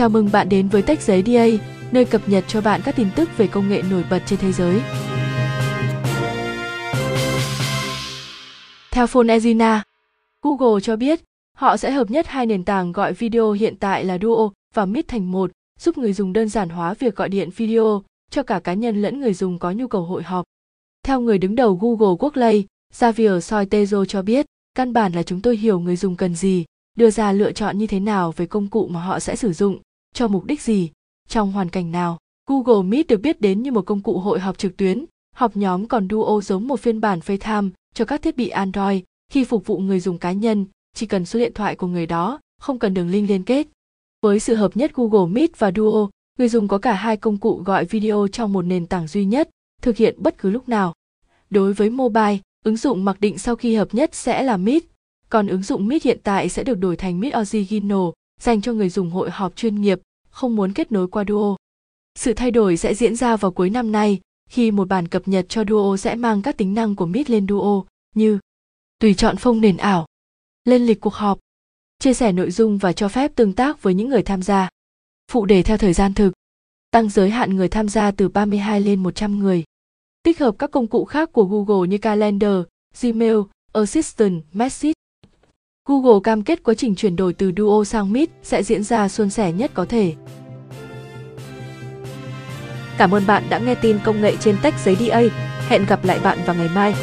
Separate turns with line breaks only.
Chào mừng bạn đến với Tech Giấy DA, nơi cập nhật cho bạn các tin tức về công nghệ nổi bật trên thế giới. Theo Fonezina, Google cho biết họ sẽ hợp nhất hai nền tảng gọi video hiện tại là Duo và Meet thành một, giúp người dùng đơn giản hóa việc gọi điện video cho cả cá nhân lẫn người dùng có nhu cầu hội họp. Theo người đứng đầu Google Quốc Lây, Xavier Soitezo cho biết, căn bản là chúng tôi hiểu người dùng cần gì, đưa ra lựa chọn như thế nào về công cụ mà họ sẽ sử dụng, cho mục đích gì, trong hoàn cảnh nào. Google Meet được biết đến như một công cụ hội họp trực tuyến, họp nhóm còn Duo giống một phiên bản FaceTime cho các thiết bị Android khi phục vụ người dùng cá nhân, chỉ cần số điện thoại của người đó, không cần đường link liên kết. Với sự hợp nhất Google Meet và Duo, người dùng có cả hai công cụ gọi video trong một nền tảng duy nhất, thực hiện bất cứ lúc nào. Đối với mobile, ứng dụng mặc định sau khi hợp nhất sẽ là Meet, còn ứng dụng Meet hiện tại sẽ được đổi thành Meet Original, dành cho người dùng hội họp chuyên nghiệp, không muốn kết nối qua Duo. Sự thay đổi sẽ diễn ra vào cuối năm nay, khi một bản cập nhật cho Duo sẽ mang các tính năng của Meet lên Duo, như tùy chọn phông nền ảo, lên lịch cuộc họp, chia sẻ nội dung và cho phép tương tác với những người tham gia. Phụ đề theo thời gian thực, tăng giới hạn người tham gia từ 32 lên 100 người. Tích hợp các công cụ khác của Google như Calendar, Gmail, Assistant, Message. Google cam kết quá trình chuyển đổi từ Duo sang Meet sẽ diễn ra suôn sẻ nhất có thể.
Cảm ơn bạn đã nghe tin công nghệ trên Tech Giấy DA. Hẹn gặp lại bạn vào ngày mai.